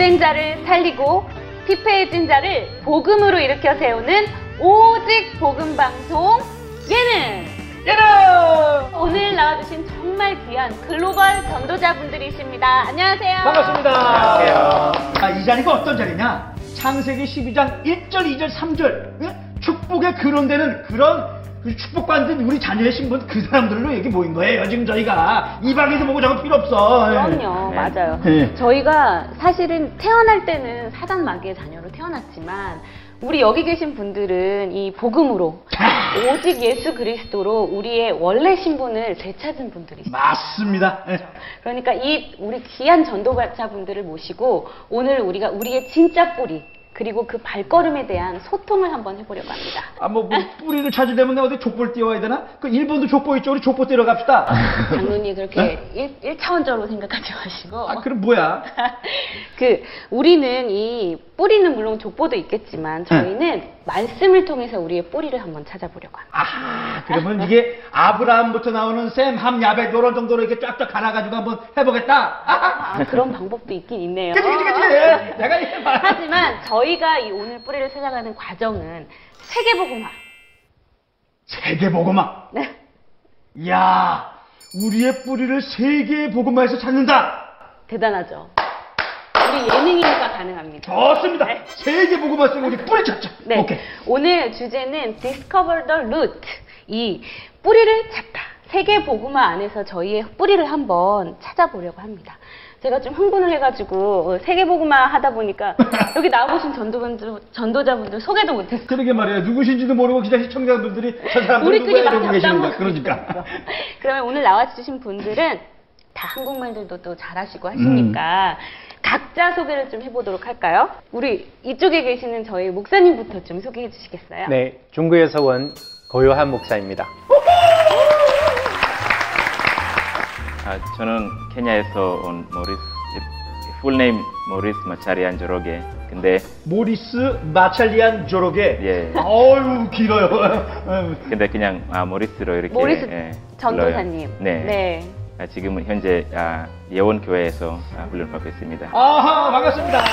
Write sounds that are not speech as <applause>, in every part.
중독된 자를 살리고 피폐해진 자를 복음으로 일으켜 세우는 오직 복음 방송 예능. 예능! 오늘 나와주신 정말 귀한 글로벌 전도자분들이십니다. 안녕하세요. 반갑습니다. 안녕하세요. 아, 이 자리가 어떤 자리냐? 창세기 12장 1절, 2절, 3절. 예? 축복에 근원되는 그런 그 축복받은 우리 자녀의 신분 그 사람들로 여기 모인 거예요. 지금 저희가 이 방에서 보고 저거 필요 없어. 예. 그럼요, 네. 맞아요. 네. 저희가 사실은 태어날 때는 사단 마귀의 자녀로 태어났지만 우리 여기 계신 분들은 이 복음으로 오직 예수 그리스도로 우리의 원래 신분을 되찾은 분들이시죠. 맞습니다. 예. 그러니까 이 우리 귀한 전도자분들을 모시고 오늘 우리가 우리의 진짜 뿌리 그리고 그 발걸음에 대한 소통을 한번 해보려고 합니다. 아, 뭐, 뭐 뿌리를 찾으려면 어디 족보를 띄워야 되나? 그 일본도 족보 있죠? 우리 족보 띄러 갑시다. <laughs> 장로님 그렇게 일 1차원적으로 생각하지 마시고 아, 그럼 뭐야? <laughs> 그 우리는 이 뿌리는 물론 족보도 있겠지만 저희는 말씀을 통해서 우리의 뿌리를 한번 찾아보려고 합니다. 아, 그러면 이게 아브라함부터 나오는 셈, 함, 야벳 요런 정도로 이렇게 쫙쫙 갈아가지고 한번 해보겠다. 아, 아, 그런 방법도 있긴 있네요. 그치, 그치, 그치. <laughs> 내가 이게 말. 하지만 저 희가 이 오늘 뿌리를 찾아가는 과정은 세계복음화. 세계보고마. 네. 이야, 우리의 뿌리를 세계보고마에서 찾는다. 대단하죠. 우리 예능이니까 가능합니다. 좋습니다. 세계보고마 쓰고 우리 뿌리 찾자. 네. 오케이. 오늘 주제는 Discover the Root. 이 뿌리를 찾다. 세계 복음화 안에서 저희의 뿌리를 한번 찾아보려고 합니다. 제가 좀 흥분을 해가지고 어, 세계 복음화 하다 보니까 <laughs> 여기 나오신 전도분들, 전도자분들 소개도 못했어요. 그러게 말이에요. 누구신지도 모르고 그냥 시청자분들이 저 사람들 우리끼리 막 이러고 계시는 거야. 잡담하고 그러니까. <laughs> 그러면 오늘 나와주신 분들은 다 한국말들도 또 잘하시고 하시니까 각자 소개를 좀 해보도록 할까요? 우리 이쪽에 계시는 저희 목사님부터 좀 소개해 주시겠어요? 네, 중국에서 온 고요한 목사입니다. 아, 저는 케냐에서 온 모리스 full name 모리스 마차리안 조로게 근데 모리스 마찰리안 조로게. 예. 어유 길어요. <laughs> 근데 그냥 아, 모리스로 이렇게 모리스 예, 전도사님. 네. 네. 아, 지금은 현재 아, 예원 교회에서 아, 훈련을 받고 있습니다. 아하 반갑습니다.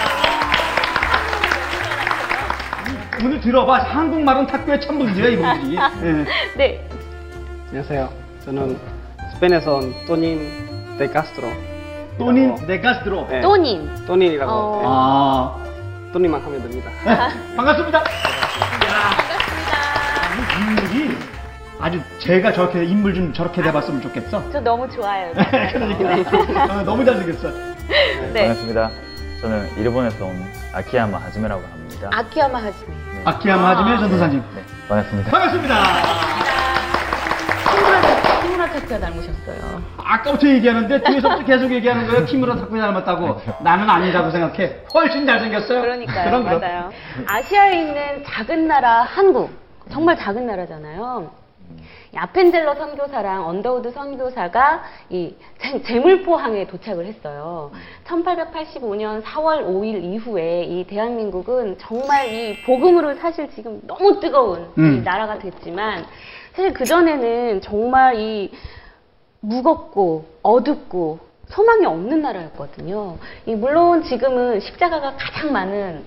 오늘 들어봐 한국말은 탁구의 천분이야 이분들이. <laughs> 예. 네. 안녕하세요. 저는 스페인에서 온 또닌 데 카스트로. 또닌 네가스트로. 네. 또님. 또닌이라고. 어. 아 네. 또닌만 하면 됩니다. 반갑습니다. 반갑습니다. 인물이 아주 제가 저렇게 인물 좀 저렇게 돼봤으면 좋겠어. 저 너무 좋아요. <laughs> 그러니까 어, 너무 잘생겼어. 네. 반갑습니다. 저는 일본에서 온 아키야마 하즈메라고 합니다. 아키야마 하즈메. 아키야마 하지메 전도사님. 네, 반갑습니다. 반갑습니다. 타쿠야 닮으셨어요. 아까부터 얘기하는데 뒤에서부터 계속 얘기하는 거예요. 키무라 타쿠 닮았다고. 나는 아니라고 생각해. 훨씬 잘생겼어요. 그러니까요. 그럼, 그럼. 맞아요. 아시아에 있는 작은 나라 한국. 정말 작은 나라잖아요. 이 아펜젤러 선교사랑 언더우드 선교사가 이 재- 제물포항에 도착을 했어요. 1885년 4월 5일 이후에 이 대한민국은 정말 이 복음으로 사실 지금 너무 뜨거운 이 음. 나라가 됐지만 사실 그전에는 정말 이 무겁고 어둡고 소망이 없는 나라였거든요. 이 물론 지금은 십자가가 가장 많은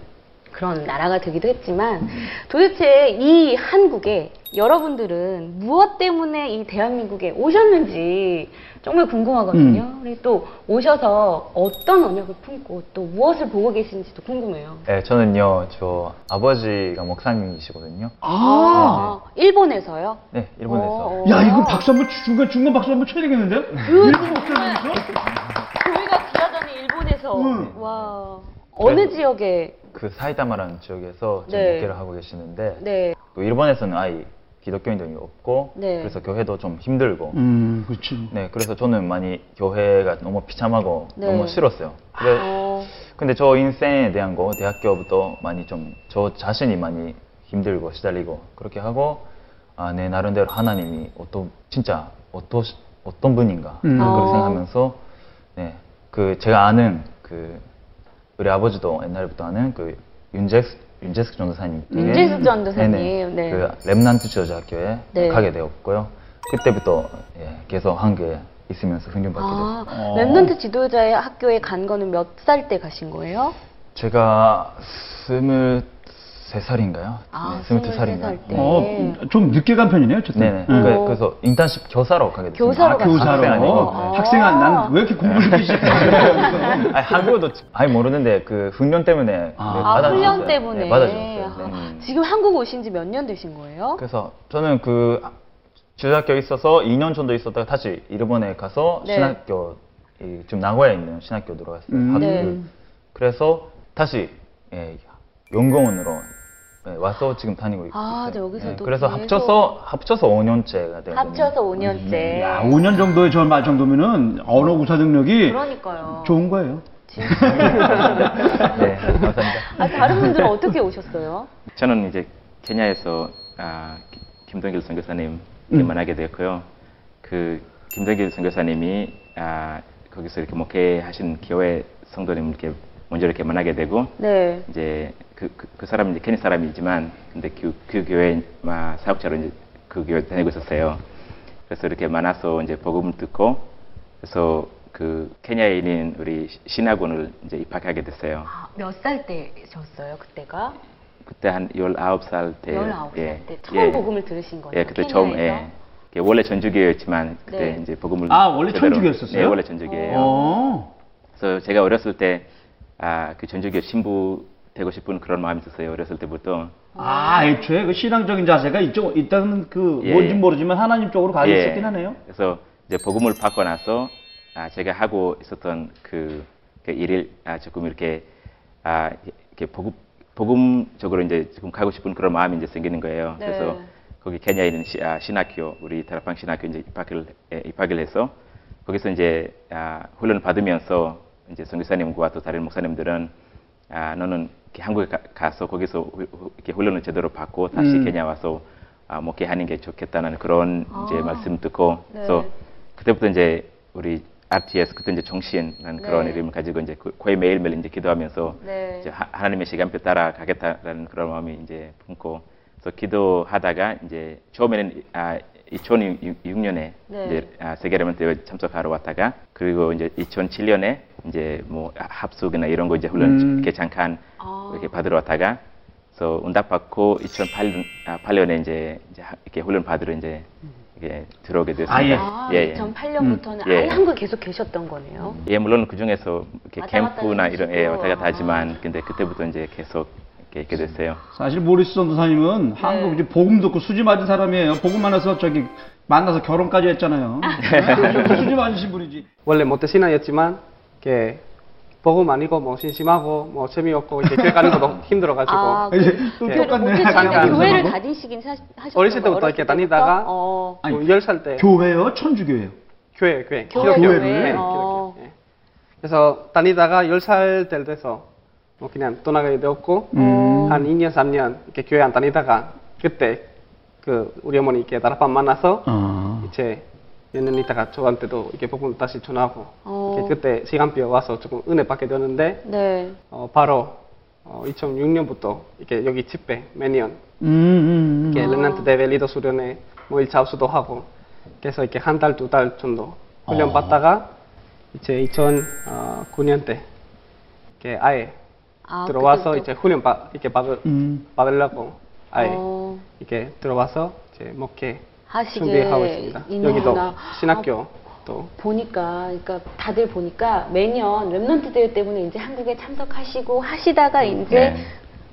그런 나라가 되기도 했지만 도대체 이 한국에 여러분들은 무엇 때문에 이 대한민국에 오셨는지 정말 궁금하거든요. 그리고 또 오셔서 어떤 언약을 품고 또 무엇을 보고 계신지도 궁금해요. 네, 저는요, 저 아버지가 목사님이시거든요. 아. 일본에서요? 네, 일본에서. 어, 야, 이거 박수 한번, 주- 중간, 중간 박수 한번 쳐야 되겠는데요? 일본 목사님이죠? 교회가 기하전이 일본에서 음. 와 어느 네. 지역에 그 사이다마라는 지역에서 지금 네. 목회를 하고 계시는데, 네또 일본에서는 아예 기독교인들이 없고, 네. 그래서 교회도 좀 힘들고, 음, 그렇지. 네, 그래서 저는 많이 교회가 너무 비참하고 네. 너무 싫었어요. 그래, 어, 근데 저 인생에 대한 거 대학교부터 많이 좀 저 자신이 많이 힘들고 시달리고 그렇게 하고 아, 내 나름대로 하나님이 어떤 진짜 어떤 어떤 분인가 음. 그렇게 어. 생각하면서 네, 그 제가 아는 그 우리 아버지도 옛날부터 아는 그 윤재스 윤재스 전도사님 윤재수 전도사님, 네. 그 Remnant 지도자 학교에 네. 가게 되었고요. 그때부터 예, 계속 한국에 있으면서 훈련 받게 됐어요. 아, Remnant 지도자의 학교에 간 거는 몇 살 때 가신 거예요? 제가 스물 세 살인가요? 아, 네, 스물두 살인가요? 스물세 살 때. 어, 좀 늦게 간 편이네요, 어쨌든. 네네. 음. 그- 그래서 인턴십 교사로 가게 됐어요. 교사로 아, 갔어요. 교사로. 학생 아니고. 어, 학생아, 난왜 이렇게 공부 늦게 시작했어요? 아니, 한국어도 아예 모르는데 그 훈련 때문에 아. 네, 아, 받아주셨어요. 훈련 때문에. 네, 받아주셨어요. 아, 네. 지금 한국 오신 지 몇 년 되신 거예요? 그래서 저는 그 지도학교 있어서 2년 정도 있었다가 다시 일본에 가서 네. 신학교 이, 지금 나고야에 있는 신학교 들어갔어요. 음. 학교. 네. 그래서 다시 예, 연공원으로 예, 와서 지금 다니고 있고 아. 네, 여기서도 예, 그래서 계속- 합쳐서 합쳐서 5년째가 돼요. 합쳐서 5년째. 야, 5년 정도의 전말 정도면은 언어 구사 능력이 그러니까요. 좋은 거예요. <laughs> 네, 감사합니다. 아, 다른 분들은 어떻게 오셨어요? 저는 이제 케냐에서 아, 기- 김동길 선교사님 음. 만나게 되었고요. 그 김동길 선교사님이 아, 거기서 이렇게 목회하신 교회 성도님 이렇게 먼저 이렇게 만나게 되고 네. 이제 그, 그, 그 사람은 이제 케냐 사람이지만 근데 그, 그 교회 마, 사역자로 이제 그 교회 다니고 있었어요. 그래서 이렇게 만나서 이제 복음을 듣고 그래서 그 케냐에 있는 우리 시- 신학원을 이제 입학하게 됐어요. 아, 몇살 때셨어요, 그때가? 그때 한 19살 때 19살 예, 때 처음 예. 복음을 들으신 거예요? 예, 그때 처음 케냐에서? 예. 원래 전주교였지만 그때 네. 이제 복음을 아, 원래 제대로- 천주교였었어요? 네, 원래 전주교예요. 어. 그래서 제가 어렸을 때 아, 그 전주교 신부 되고 싶은 그런 마음이 있었어요. 어렸을 때부터. 아, 애초에 그 신앙적인 자세가 이쪽, 일단은 그, 예, 뭔지 예. 모르지만 하나님 쪽으로 가 예. 있었긴 하네요. 그래서 이제 복음을 받고 나서 아, 제가 하고 있었던 그, 그 일을 아, 조금 이렇게 아, 이렇게 복음 복음적으로 이제 지금 가고 싶은 그런 마음이 이제 생기는 거예요. 네. 그래서 거기 케냐에 있는 시, 아, 신학교 우리 다락방 신학교 이제 입학을 예, 입학을 해서 거기서 이제 아, 훈련을 받으면서 이제 선교사님과 또 다른 목사님들은 아, 너는 이렇게 한국에 가, 서 거기서 이렇게 훈련을 제대로 받고 다시 음. 케냐 와서 아, 목회하는 게 좋겠다는 그런 이제 아. 말씀 듣고 네. 그래서 그때부터 이제 우리 RTS 그때 이제 정신이라는 그런 네. 이름을 가지고 이제 그- 거의 매일매일 이제 기도하면서 네. 이제 하, 하나님의 시간표 따라 가겠다라는 그런 마음이 이제 품고 그래서 기도하다가 이제 처음에는 아 2006년에 네. 이제 아, 세계라면 대회 참석하러 왔다가 그리고 이제 2007년에 이제 뭐 합숙이나 이런 거 이제 훈련 음. 이렇게 잠깐 아. 이렇게 받으러 왔다가 그래서 응답받고 2008년 아, 8년에 이제, 이제 하- 이렇게 훈련 받으러 이제 이게 들어오게 됐습니다. 아, 예. 아, 예, 예. 2008년부터는 예. 아예 한국에 계속 계셨던 거네요. 예, 물론 그 중에서 이렇게 왔다 캠프나 이런 예. 왔다 갔다 아. 하지만 근데 그때부터 이제 계속 이렇게 됐어요. 사실 모리스 전도사님은 네. 한국 이제 복음 듣고 수지 맞은 사람이에요. 복음 만나서 저기 만나서 결혼까지 했잖아요. <laughs> 네? 수지 맞으신 분이지. 원래 모태신앙이었지만 이렇게 복음 아니고 뭐 심심하고 뭐 재미없고 이렇게 교회 가는 것도 <laughs> 힘들어가지고 아, 이제 그, 또 교회를 똑같네. 잠깐 교회를. 다니시긴 사, 하셨던 어렸을? 때부터 이렇게 다니다가 때부터? 어. 아니, 10살 때 교회요? 천주교예요? 교회 교회 교회, 기독교. 교회를? 네, 어. 기독교. 예. 그래서 다니다가 10살 때 돼서 뭐 그냥 떠나게 되었고 음. 한 2년 3년 이렇게 교회 안 다니다가 그때 그 우리 어머니 이렇게 다락방 만나서 아. 이제 몇년 있다가 저한테도 이렇게 복음 다시 전하고 어. 그때 시간표 와서 조금 은혜 받게 되었는데 네. 어, 바로 어, 2006년부터 이렇게 여기 집회 매년 음, 음, 음. 이렇게 Remnant 대회 리더 수련회 뭐 1차 합숙도 하고 그래서 이렇게 한 달 두 달 정도 훈련 어. 받다가 이제 2009년 때 이렇게 아예 아, 들어와서 그때부터. 이제 훈련 받 이렇게 받을 음. 받으려고 아예 어, 이렇게 들어와서 이제 목회 하시게 준비하고 있습니다. 있는구나. 여기도 아, 신학교 또 보니까, 그러니까 다들 보니까 매년 Remnant 대회 때문에 이제 한국에 참석하시고 하시다가 이제 네.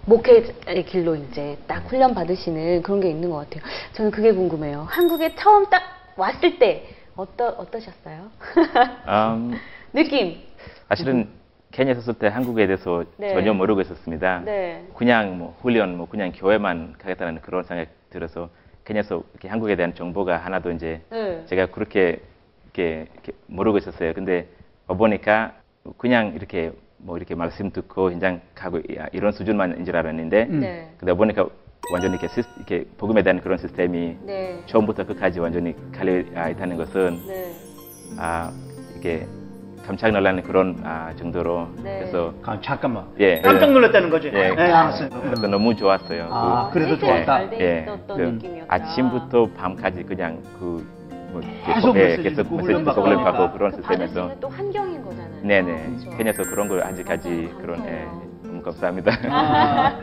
목회의 길로 이제 딱 훈련 받으시는 그런 게 있는 것 같아요. 저는 그게 궁금해요. 한국에 처음 딱 왔을 때 어떠 어떠셨어요? <laughs> 음, 느낌. 사실은 케냐 있었을 때 한국에 대해서 네. 전혀 모르고 있었습니다. 네. 그냥 뭐 훈련, 뭐 그냥 교회만 가겠다는 그런 생각 들어서 케냐에서 이렇게 한국에 대한 정보가 하나도 이제 네. 제가 그렇게 이렇게, 이렇게 모르고 있었어요. 근데 와보니까 그냥 이렇게 뭐 이렇게 말씀 듣고 현장 가고 이- 이런 수준만인 줄 알았는데 음. 네. 근데 보니까 완전히 이렇게, 시스, 이렇게 복음에 대한 그런 시스템이 네. 처음부터 끝까지 완전히 갈려 아, 있다는 것은 네. 아 이게 깜짝 놀라는 그런 아, 정도로 네. 그래서 아, 잠깐만. 예 깜짝 놀랐다는 거지? 예. 네, 알았어요. 그래서 너무 좋았어요. 아, 그- 실제로 좋았다. 있었던 그. 아침부터 밤까지 그냥 그 뭐 계속 예, 메시지 계속 메시지 듣고 받고 하니까. 그런 시스템에서 또 환경인 거잖아요. 네네 그렇죠. 케냐에서 그런 걸 아직까지. 그런 예. 너무 감사합니다. 아,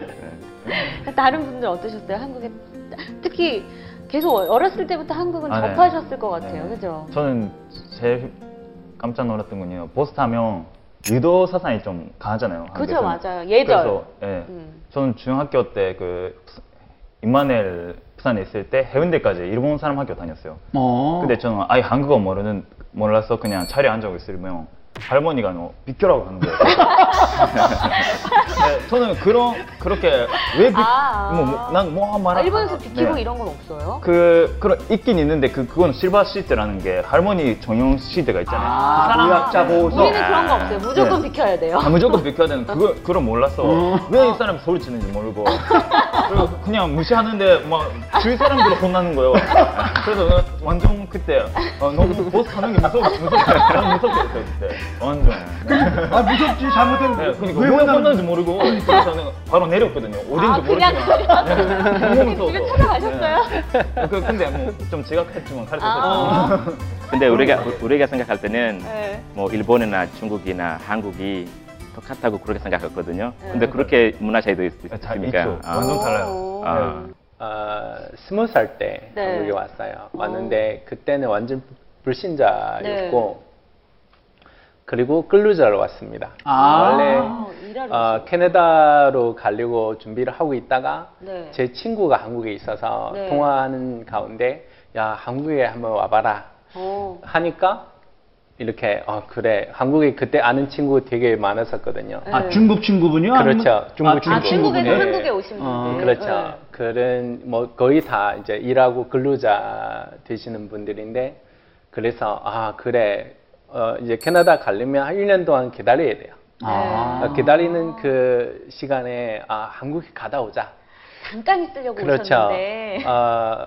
<laughs> 다른 분들 어떠셨어요? 한국에 특히 계속 어렸을 때부터 한국은 아, 네. 접하셨을 것 같아요. 네. 그죠? 저는 제일 깜짝 놀랐던 건요. 버스 타면 유도 사상이 좀 강하잖아요. 그죠, 한국에서는. 맞아요. 예절. 그래서 예, 음. 저는 중학교 때 그 임마넬 부산에 있을 때 해운대까지 일본 사람 학교 다녔어요. 어. 근데 저는 아예 한국어 모르는 몰라서 그냥 차례 앉아고 있으면 할머니가 너 비켜라고 하는 거예요. <laughs> 네, 저는 그런 그렇게 왜 비, 아. 뭐난뭐 아, 말하 일본에서 비키고 네. 이런 건 없어요? 그 그런 있긴 있는데 그 그건 실버 시대라는 게 할머니 전용 시대가 있잖아요. 아, 사람- 무약자 보호소. 우리는 그런 거 없어요. 무조건 네. 비켜야 돼요. 아, 무조건 비켜야 되는 그거 그걸 몰랐어. 어. 왜 이 사람이 소리 지는지 모르고 그리고 그냥 무시하는데 막 주위 사람들 혼나는 거예요. 그래서 완전 그때 어, 너무 버스 타는 게 무서워 무섭게 무섭게 했어요 그때 완전. 아 무섭지 잘못되면 네, 그러니까 왜왜 혼나는 혼나는지 모르고 그래서 내가 바로 내렸거든요. 어딘지 아, 그냥 모르지만 네, 너무 무서워서. 집에 찾아가셨어요? 네. 그, 근데 뭐 좀 지각했지만 갈수 아. 근데 우리가 우리가 생각할 때는 네. 뭐 일본이나 중국이나 한국이 똑같다고 그렇게 생각했거든요. 네. 근데 그렇게 문화 차이도 있, 네, 잘 있으니까. 있죠. 아. 완전 달라요. 오. 아. 어, 스무 살때 네. 한국에 왔어요. 왔는데 그때는 완전 불신자였고 그리고 근로자로 왔습니다. 아. 원래 어, 일하러 어, 캐나다로 가려고 준비를 하고 있다가 네. 제 친구가 한국에 있어서 네. 통화하는 가운데 야 한국에 한번 와봐라 어. 하니까 이렇게 어 그래 한국에 그때 아는 친구 되게 많았었거든요. 네. 아 중국 친구분이요? 그렇죠. 아니면- 중국 아, 친구. 아, 중국에서 네. 한국에 오신 분들. 어, 그렇죠. 네. 그런 뭐 거의 다 이제 일하고 근로자 되시는 분들인데 그래서 아 그래 어 이제 캐나다 가려면 한 1년 동안 기다려야 돼요. 아. 어, 기다리는 그 시간에 아 한국에 가다 오자. 잠깐 있으려고 그렇죠. 오셨는데. 어,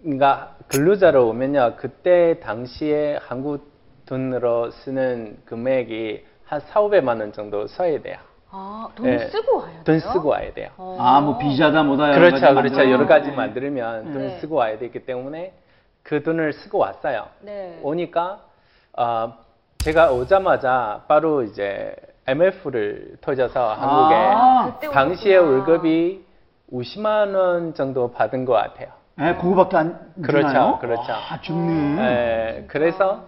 그러니까 근로자로 오면요 그때 당시에 한국 돈으로 쓰는 금액이 한 4, 500만 원 정도 써야 돼요. 아, 돈 네. 쓰고 와야 돼요? 돈 쓰고 와야 돼요. 어. 아, 뭐 비자다 뭐다 여러 그렇죠, 가지 그렇죠. 여러 가지. 만들면 돈 네. 쓰고 와야 되기 때문에 그 돈을 쓰고 왔어요. 네. 오니까 어, 제가 오자마자 바로 이제 MF를 터져서 한국에 아, 당시에. 월급이 50만 원 정도 받은 것 같아요. 예, 그거밖에 안 그렇죠, 주나요? 그렇죠. 아, 죽네. 에, 그래서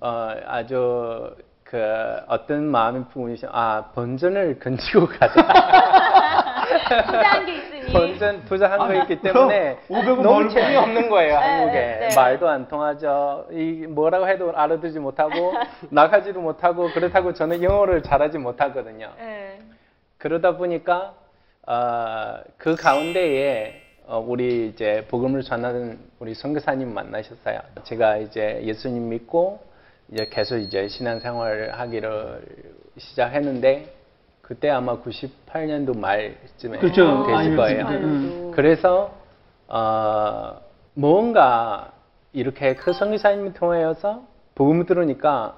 어, 아주 그 어떤 마음이 품으시면 아 본전을 <laughs> 건지고 가자. <laughs> 투자한 게 있으니. 본전 투자한 거 아, 있기 때문에 500원 너무 벌고. 재미없는 거예요 네, 한국에 네, 네. 말도 안 통하죠 이 뭐라고 해도 알아듣지 못하고 <laughs> 나가지도 못하고 그렇다고 저는 영어를 잘하지 못하거든요 네. 그러다 보니까 어, 그 가운데에 어, 우리 이제 복음을 전하는 우리 선교사님 만나셨어요. 제가 이제 예수님 믿고 이제 계속 이제 신앙생활을 하기를 시작했는데 그때 아마 98년도 말쯤에 그렇죠. 됐을 거예요. 진짜. 음. 그래서 어, 뭔가 이렇게 그 선교사님을 통하여서 복음을 들으니까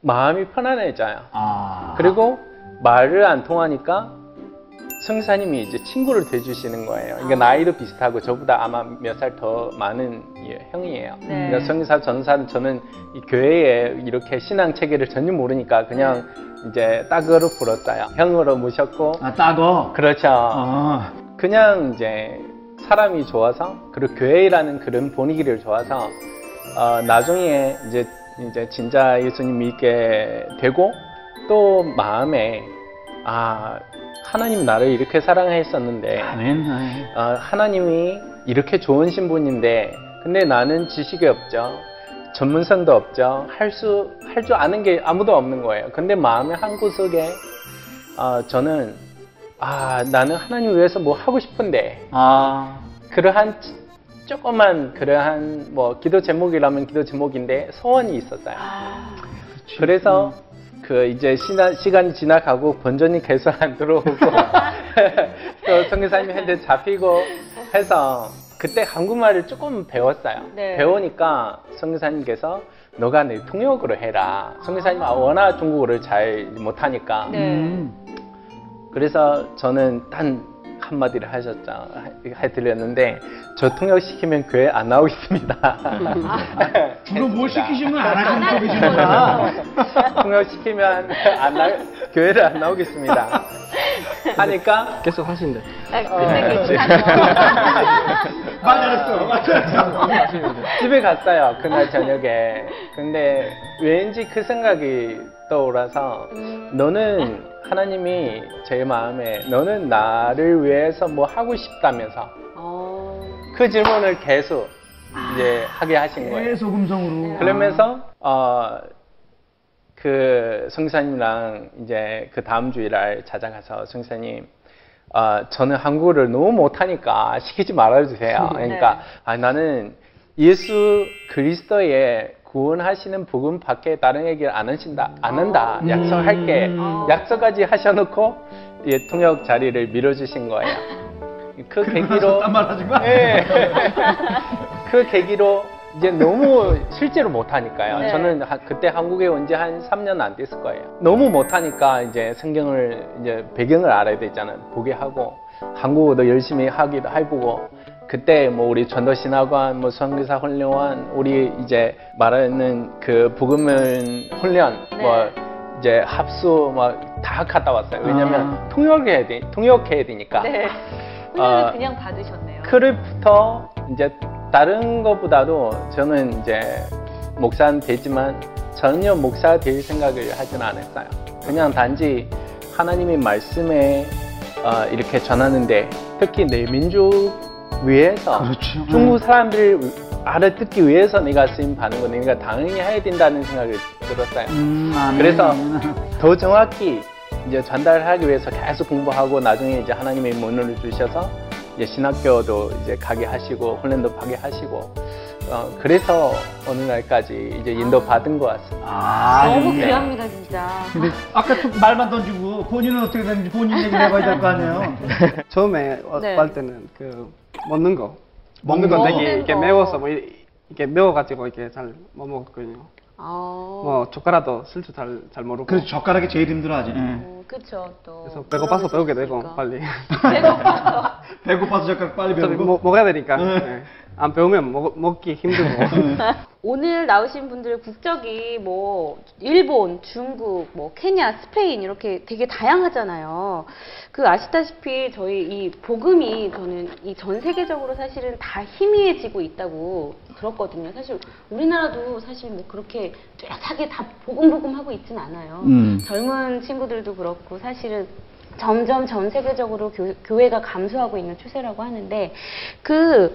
마음이 편안해져요. 아. 그리고 말을 안 통하니까 성사님이 이제 친구를 돼주시는 거예요. 그러니까 나이도 비슷하고 저보다 아마 몇 살 더 많은 예, 형이에요. 네. 그러니까 성사 전사는 저는 이 교회에 이렇게 신앙 체계를 전혀 모르니까 그냥 이제 딱으로 불었어요. 형으로 모셨고 아, 따거. 그렇죠. 아. 그냥 이제 사람이 좋아서 그리고 교회라는 그런 분위기를 좋아서 어, 나중에 이제 이제 진짜 예수님 믿게 되고 또 마음에 아 하나님 나를 이렇게 사랑했었는데 아멘. 아멘. 어, 하나님이 이렇게 좋은 신분인데 근데 나는 지식이 없죠. 전문성도 없죠. 할 수 할 줄 아는 게 아무도 없는 거예요. 근데 마음의 한 구석에 어, 저는 아 나는 하나님 위해서 뭐 하고 싶은데 아. 그러한 지- 조그만 그러한 뭐 기도 제목이라면 기도 제목인데 소원이 있었어요. 아, 그래서 그 이제 시나, 시간이 지나가고 본전이 계속 안 들어오고 또 성교사님한테 잡히고 해서 그때 한국말을 조금 배웠어요. 네. 배우니까 성교사님께서 너가 내 통역으로 해라. 성교사님 아. 워낙 중국어를 잘 못하니까 네. 음. 그래서 저는 단 한마디를 하셨죠. 해- 해드렸는데 저 통역시키면 교회 안 나오겠습니다. <laughs> 주로 뭘 시키시면 안안 하시는 쪽이시구나. 통역시키면 안 나, 교회를 안 나오겠습니다. 하니까 계속 하신대. 아, 어. 말 잘했어. 집에 갔어요 그날 저녁에 근데 왠지 그 생각이 떠올라서 너는 하나님이 제 마음에 너는 나를 위해서 뭐 하고 싶다면서 어, 그 질문을 계속 이제 하게 하신 거예요. 계속 음성으로. 그러면서 어, 그 성사님랑 이제 그 다음 주일날 찾아가서 성사님 어, 저는 한국어를 너무 못하니까 시키지 말아주세요. <laughs> 그러니까 아, 나는 예수 그리스도의 구원하시는 복음 밖에 다른 얘기를 안 하신다, 안 한다. 약속할게. 음. 약속까지 하셔놓고 예, 통역 자리를 밀어주신 거예요. 그 계기로. 예. 그 계기로 이제 너무 실제로 못하니까요. 네. 저는 하- 그때 한국에 온 지 한 3년 안 됐을 거예요. 너무 못하니까 이제 성경을 이제 배경을 알아야 되잖아요. 보게 하고 한국어도 열심히 하기도 해보고 그때 뭐 우리 전도신학원, 뭐 선교사 훈련원, 우리 이제 말하는 그 복음은 훈련, 네. 뭐 이제 합수 뭐다 갔다 왔어요. 왜냐면 통역해야 돼, 통역해야 되니까. 네. <laughs> 훈련을 아, 그냥 받으셨네요. 그룹부터 이제 다른 것보다도 저는 이제 목사는 되지만 전혀 목사 될 생각을 하지는 않았어요. 그냥 단지 하나님의 말씀에 어, 이렇게 전하는데 특히 내 민족 위해서 그렇죠. 중국 사람들 알아듣기 위해서 내가 쓰임 받는 거 내가 당연히 해야 된다는 생각을 들었어요. 음. 그래서 더 정확히 이제 전달하기 위해서 계속 공부하고 나중에 이제 하나님의 문을 주셔서 이제 신학교도 이제 가게 하시고 훈련도 하게 하시고 어, 그래서 어느 날까지 이제 인도 받은 것 같습니다. 아, 너무 네. 귀합니다, 진짜. 근데 아까 좀 말만 던지고 본인은 어떻게 되는지 본인 얘기를 해봐야 될 거 아니에요. <laughs> 처음에 네. 왔을 때는 그 먹는 거 먹는 먹는 거 거? 되게 먹는 이렇게 거. 매워서 뭐 이- 이렇게 매워가지고 이렇게 잘 못 먹었거든요. 아, 뭐 젓가락도 쓸줄잘잘 모르고. 그래서 젓가락이 제일 힘들어하지. 어, 그쵸, 또. 그래서 배고파서 배우게 되고. 빨리. <laughs> 배고파서. <laughs> 배고파서 젓가락 빨리 좀 배우고. 먹, 먹어야 되니까. 네. 안 배우면 먹, 먹기 힘들고. <laughs> 오늘 나오신 분들 국적이 뭐 일본, 중국, 뭐 케냐, 스페인 이렇게 되게 다양하잖아요. 그 아시다시피 저희 이 복음이 저는 이 전 세계적으로 사실은 다 희미해지고 있다고 들었거든요. 사실 우리나라도 사실 뭐 그렇게 뚜렷하게 다 복음 복음 하고 있진 않아요. 음. 젊은 친구들도 그렇고 사실은 점점 전 세계적으로 교, 교회가 감소하고 있는 추세라고 하는데 그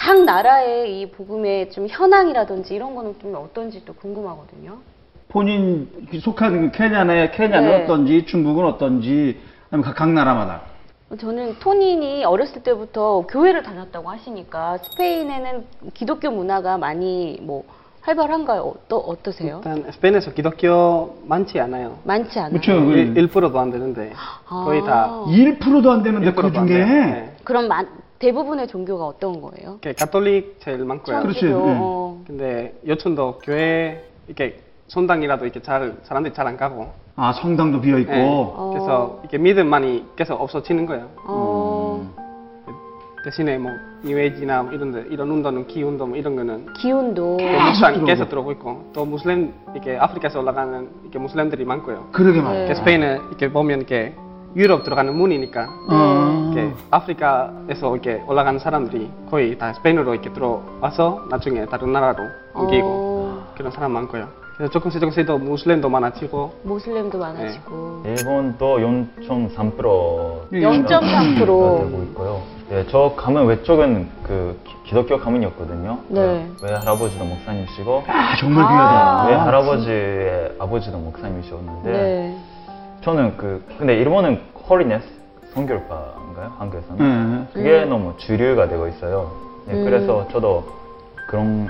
각 나라의 이 복음의 좀 현황이라든지 이런 거는 좀 어떤지 또 궁금하거든요. 본인 속한 그 케냐네 케냐는 네. 어떤지 중국은 어떤지 아니면 각, 각 나라마다. 저는 토닌이 어렸을 때부터 교회를 다녔다고 하시니까 스페인에는 기독교 문화가 많이 뭐 활발한가요? 어떠, 어떠세요? 일단 스페인에서 기독교 많지 않아요. 많지 않아요. 그렇죠. 일 1%도 안 되는데 거의 다 아. 1%도 안 되는데 그 1%도 안 중에. 네. 그럼 마- 대부분의 종교가 어떤 거예요? 이렇게 가톨릭 제일 많고요. 그렇지. 네. 어. 근데 여촌도 교회 이렇게 성당이라도 이렇게 잘 사람들이 잘 안 가고. 아 성당도 비어 있고. 네. 어. 그래서 이렇게 믿음만이 계속 없어지는 거예요. 어, 대신에 뭐 뉴에이지나 뭐 이런 데 이런 운동은 기 운동 뭐 이런 거는 기운도 계속 들어오고. 계속 들어오고 있고 또 무슬림 이렇게 아프리카에서 올라가는 이렇게 무슬림들이 많고요. 그러게 말이야. 이렇게 스페인은 이렇게 보면 이렇게 유럽 들어가는 문이니까 어. 아프리카에서 이렇게 올라가는 사람들이 거의 다 스페인으로 이렇게 들어와서 나중에 다른 나라로 옮기고 어, 그런 사람 많고요. 그래서 조금씩 조금씩 더 무슬림도 많아지고 모슬렘도 많아지고 일본도 0.3% 예, 0.3%. 되고 있고요. 예, 저 가문 외쪽은 그 기- 기독교 가문이었거든요. 네. 외 할아버지도 목사님이시고 아 정말 아. 귀하다. 외 할아버지의 아버지도 목사님이셨는데 네. 저는 그 근데 일본은 Holiness 성결 파인가요? 한국에서는 네. 그게 음. 너무 주류가 되고 있어요. 예, 음. 그래서 저도 그런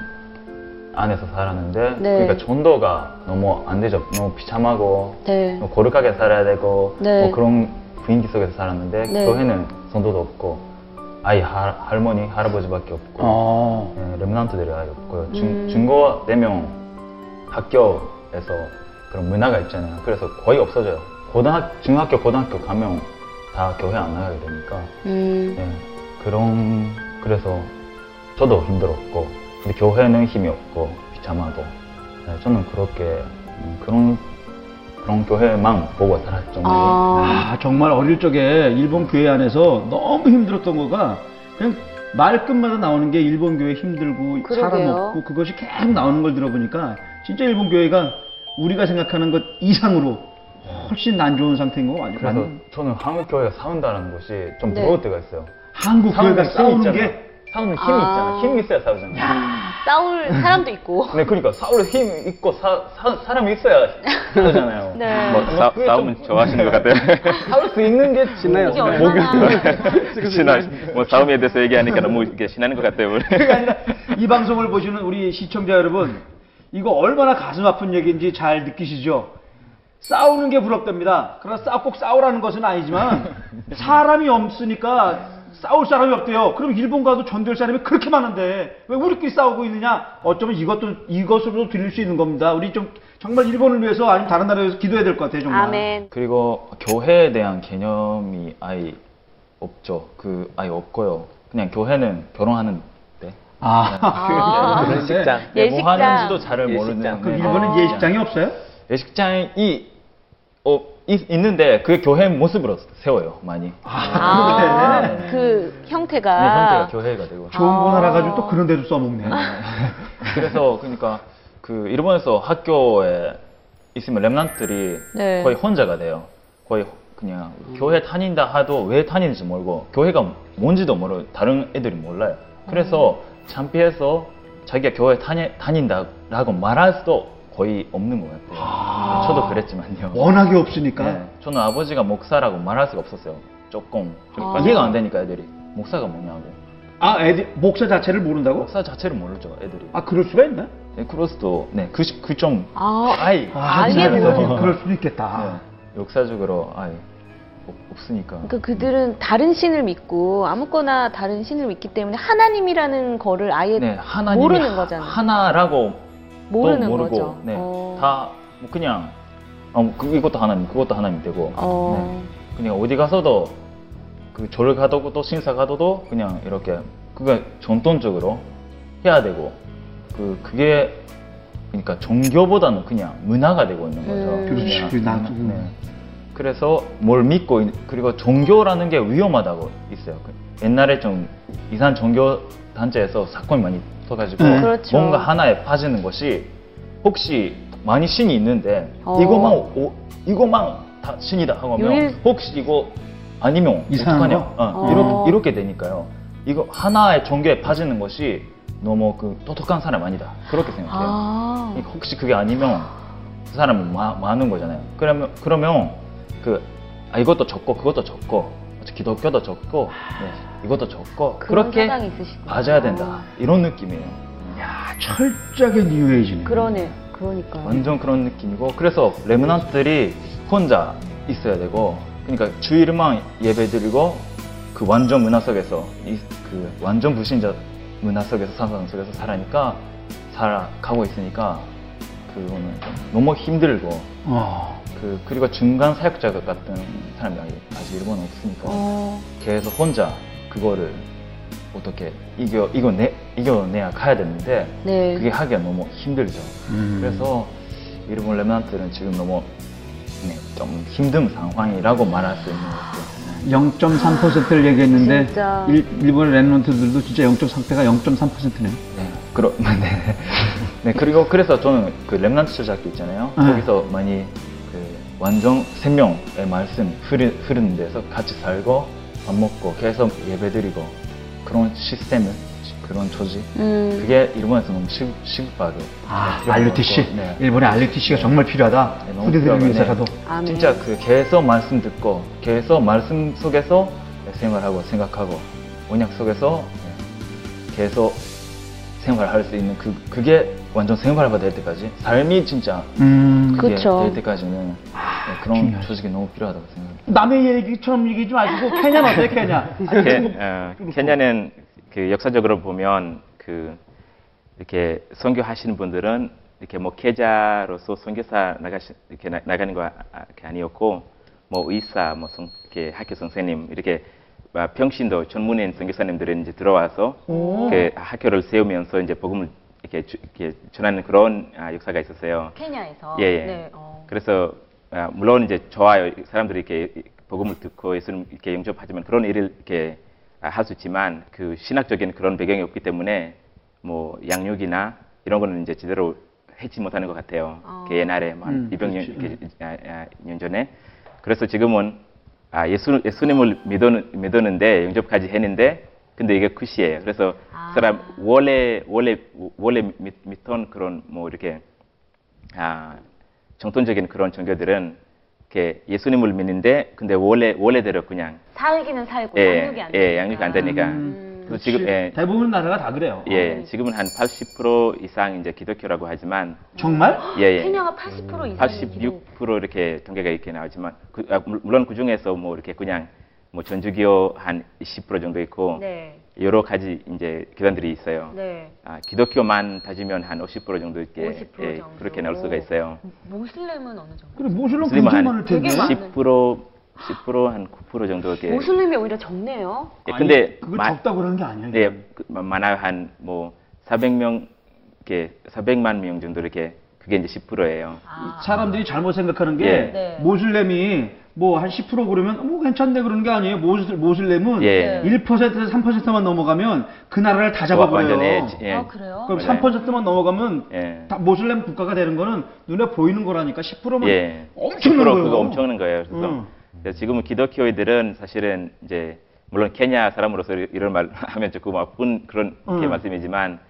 안에서 살았는데 네. 그러니까 전도가 너무 안 되죠. 너무 비참하고 네. 뭐 거룩하게 살아야 되고 네. 뭐 그런 분위기 속에서 살았는데 네. 교회는 전도도 없고 아이 할, 할머니 할아버지밖에 없고 어. 예, 렘넌트들이 아예 없고요. 중, 음. 중고 대명 학교에서 그런 문화가 있잖아요. 그래서 거의 없어져요. 고등학 중학교 고등학교 가면 다다 교회 안 나가게 되니까 음. 예, 그런 그래서 저도 힘들었고 근데 교회는 힘이 없고 비참하고 예, 저는 그렇게 음, 그런 그런 교회만 보고 살았죠. 아. 아, 정말 어릴 적에 일본 교회 안에서 너무 힘들었던 거가 그냥 말끝마다 나오는 게 일본 교회 힘들고 사람 그러게요. 없고 그것이 계속 나오는 걸 들어보니까 진짜 일본 교회가 우리가 생각하는 것 이상으로 훨씬 안 좋은 상태인 거 아니에요? 그래서 저는 한국 교회가 싸운다는 것이 좀 네. 부러울 때가 있어요. 한국 교회가 싸우는 있잖아. 게 싸우는 힘이 아. 있잖아. 힘이 있어야 싸우잖아요. 싸울 사람도 있고. <laughs> 네, 그러니까 싸울 힘 있고 사, 사, 사람이 있어야 싸우잖아요. <laughs> 네. 뭐 싸, 그게 싸움은 좀- 좋아하시는 것 같아요. <laughs> 싸울 수 있는 게 신나요. 네. 얼마나 신나, 뭐 싸움에 대해서 얘기하니까 너무 이렇게 신나는 것 같아요. 우리. 그게 아니라 이 방송을 보시는 우리 시청자 여러분 이거 얼마나 가슴 아픈 얘기인지 잘 느끼시죠? 싸우는 게 부럽답니다. 그러나 싸, 꼭 싸우라는 것은 아니지만 <laughs> 사람이 없으니까 싸울 사람이 없대요. 그럼 일본 가도 전도할 사람이 그렇게 많은데 왜 우리끼리 싸우고 있느냐? 어쩌면 이것도 이것으로 들릴 수 있는 겁니다. 우리 좀 정말 일본을 위해서 아니면 다른 나라를 위해서 기도해야 될 것 같아요. 정말. 아멘. 그리고 교회에 대한 개념이 아예 없죠. 그 아예 없고요. 그냥 교회는 결혼하는 때. 아, <laughs> 아. 그런데 결혼식장. 네, 뭐 예식장. 하는지도 잘 예식장. 모르는. 그 네. 일본은 예식장이 없어요? 예식장이 어, 있, 있는데 그 교회 모습으로 세워요 많이. 아, 그래. 그 형태가. 네, 형태가 교회가 되고. 좋은 거 아. 알아가지고 또 그런 데도 써먹네. 그래서 그러니까 그 일본에서 학교에 있으면 랩런트들이 네. 거의 혼자가 돼요. 거의 그냥 교회 다닌다 하도 왜 다니는지 모르고 교회가 뭔지도 모르고 다른 애들이 몰라요. 그래서 창피해서 자기가 교회 다니, 다닌다라고 말할 수도 거의 없는 것 같아요. 저도 그랬지만요. 워낙에 없으니까. 네, 저는 아버지가 목사라고 말할 수가 없었어요. 조금 좀 아. 이해가 안 되니까 애들이 목사가 뭐냐고. 아, 애들 목사 자체를 모른다고? 목사 자체를 모르죠 애들이. 아, 그럴 수가 있나? 네, 크로스도 네 그그좀 아, 아이 알게 그래서 모르는 그럴 수도 있겠다. 네, 역사적으로 아예 없, 없으니까. 그러니까 그들은 다른 신을 믿고 아무거나 다른 신을 믿기 때문에 하나님이라는 거를 아예 네, 하나님이 모르는 하- 거잖아요. 하나라고 모르는 또 모르고, 거죠. 네, 어. 다뭐 그냥 어, 그, 이것도 하나님, 그것도 하나님 되고, 어. 네, 그냥 어디 가서도 그절 가도 또 신사 가도 그냥 이렇게 그게 전통적으로 해야 되고, 그 그게 그러니까 종교보다는 그냥 문화가 되고 있는 거죠. 음. 그렇지. 그 나도. 네. 그래서 뭘 믿고 있- 그리고 종교라는 게 위험하다고 있어요. 그 옛날에 좀 이상 종교 단체에서 사건이 많이 터가지고 네. 그렇죠. 뭔가 하나에 빠지는 것이 혹시 많이 신이 있는데 어. 이것만 오, 이것만 다 신이다 하고 하면 유일- 혹시 이거 아니면 이상한 어떡하냐? 거? 어, 어. 이렇게, 이렇게 되니까요. 이거 하나의 종교에 빠지는 것이 너무 그 똑똑한 사람 아니다. 그렇게 생각해요. 아. 혹시 그게 아니면 그 사람은 마- 많은 거잖아요. 그러면 그러면 그 아, 이것도 적고 그것도 적고 기독교도 적고 네, 이것도 적고 그렇게. 맞아야 된다 이런 느낌이에요. 야, 철저하게 뉴에이지네. 그러네. 그러니까요. 완전 그런 느낌이고 그래서 레문한트들이 혼자 있어야 되고 그러니까 주일만 예배드리고 그 완전 문화 속에서 이, 그 완전 불신자 문화 속에서 상상 속에서 살아니까 살아가고 있으니까 그거는 좀 너무 힘들고 어. 그 그리고 중간 사역자 같은 사람이 아직 일본은 없으니까 어. 계속 혼자 그거를 어떻게 이겨 이겨내 이겨내야 가야 되는데 네. 그게 하기가 너무 힘들죠. 음. 그래서 일본 레몬트는 지금 너무 네, 좀 힘든 상황이라고 말할 수 있는 것 같아요. 0.3%를 얘기했는데 진짜. 일, 일본의 랩런트들도 진짜 0.3대가 0.3%네. 네, 그러, <laughs> 네. 네, 그리고 그래서 저는 그 렘넌트 저작기 있잖아요. 네. 거기서 많이 그 완전 생명의 말씀 흐르, 흐르는 데서 같이 살고 밥 먹고 계속 예배 드리고 그런 시스템을 그런 조직 음. 그게 일본에서 너무 시, 시급하게 아, 알르티시. 거고, 네. 일본의 알르티시가 정말 필요하다. 네, 너무 후대들을. 위해서라도. 아멘. 진짜 그 계속 말씀 듣고 계속 말씀 속에서 생활하고 생각하고 언약 속에서 네, 계속 생활할 수 있는 그 그게 완전 생활화 될 때까지 삶이 진짜 음. 그게 그쵸. 될 때까지는 네, 그런 중요하죠. 조직이 너무 필요하다고 생각해요. 남의 얘기처럼 얘기하지 마시고 케냐는 어때요, 케냐? 아니, 케, 중국- 어, 케냐는 그 역사적으로 보면 그 이렇게 선교하시는 분들은 이렇게 뭐 계자로서 선교사 나가시 이렇게 나, 나가는 거 아- 아- 게 아니었고 뭐 의사, 뭐 성, 이렇게 학교 선생님 이렇게 아, 평신도 전문인 선교사님들이 이제 들어와서 그 학교를 세우면서 이제 복음을 이렇게, 주- 이렇게 전하는 그런 아, 역사가 있었어요. 케냐에서. 예, 예. 네, 어. 그래서 아, 물론 이제 좋아요. 사람들이 이렇게 복음을 듣고 예수님 이렇게 영접하지만 그런 일을 이렇게 아, 할수 있지만 그 신학적인 그런 배경이 없기 때문에 뭐 양육이나 이런 거는 이제 제대로 하지 못하는 것 같아요. 어. 그 옛날에 뭐 음, 200년 그렇지. 이렇게, 아, 아, 년 전에 그래서 지금은 아, 예수 예수님을 믿었, 믿었는데 영접까지 했는데 근데 이게 끝이에요. 그래서 아. 사람 원래 원래 원래 믿, 믿던 그런 뭐 이렇게 아, 정통적인 그런 종교들은 이렇게 예수님을 믿는데 근데 원래 원래대로 그냥 살기는 살고 예, 양육이 안 예, 되니까. 양육이 안 되니까. 음. 그래서 지금 예, 대부분 나라가 다 그래요. 예, 지금은 한 80% 이상 이제 기독교라고 하지만 정말? 예, 예. 케냐가 80% 이상이 86% 이렇게 통계가 이렇게 나오지만 그, 아, 물- 물론 그 중에서 뭐 이렇게 그냥 뭐 전주교 한20% 정도 있고 네. 여러 가지 이제 기관들이 있어요. 네. 아, 기독교만 따지면 한 50% 정도 이렇게 50% 예, 정도. 그렇게 나올 수가 있어요. 모슬렘은 어느 정도? 그래 모슬렘 무슬림은 굉장히 한 많을 텐데. 되게 많- 10% 10%한 9% 정도 이렇게. 모슬렘이 오히려 적네요. 예, 아니, 근데 그거 마- 적다고 그러는 게 아니에요. 네, 그, 마- 많아요 한뭐 400명 이렇게 400만 명 정도 이렇게 그게 이제 10%예요. 아. 사람들이 잘못 생각하는 게 예. 네. 모슬렘이 뭐 한 10% 그러면 뭐 괜찮네 그러는 게 아니에요. 모슬, 모슬렘은 예. 1%에서 3%만 넘어가면 그 나라를 다 잡아버려요. 완전히 예. 아, 그래요? 그럼 맞아요. 3%만 넘어가면 예. 다 모슬렘 국가가 되는 거는 눈에 보이는 거라니까 10%면 예. 엄청난 10% 거예요. 그거 엄청난 거예요. 그래서, 음. 그래서 지금은 기독교인들은 사실은 이제 물론 케냐 사람으로서 이- 이런 말 <laughs> 하면 조금 아픈 그런 음. 말씀이지만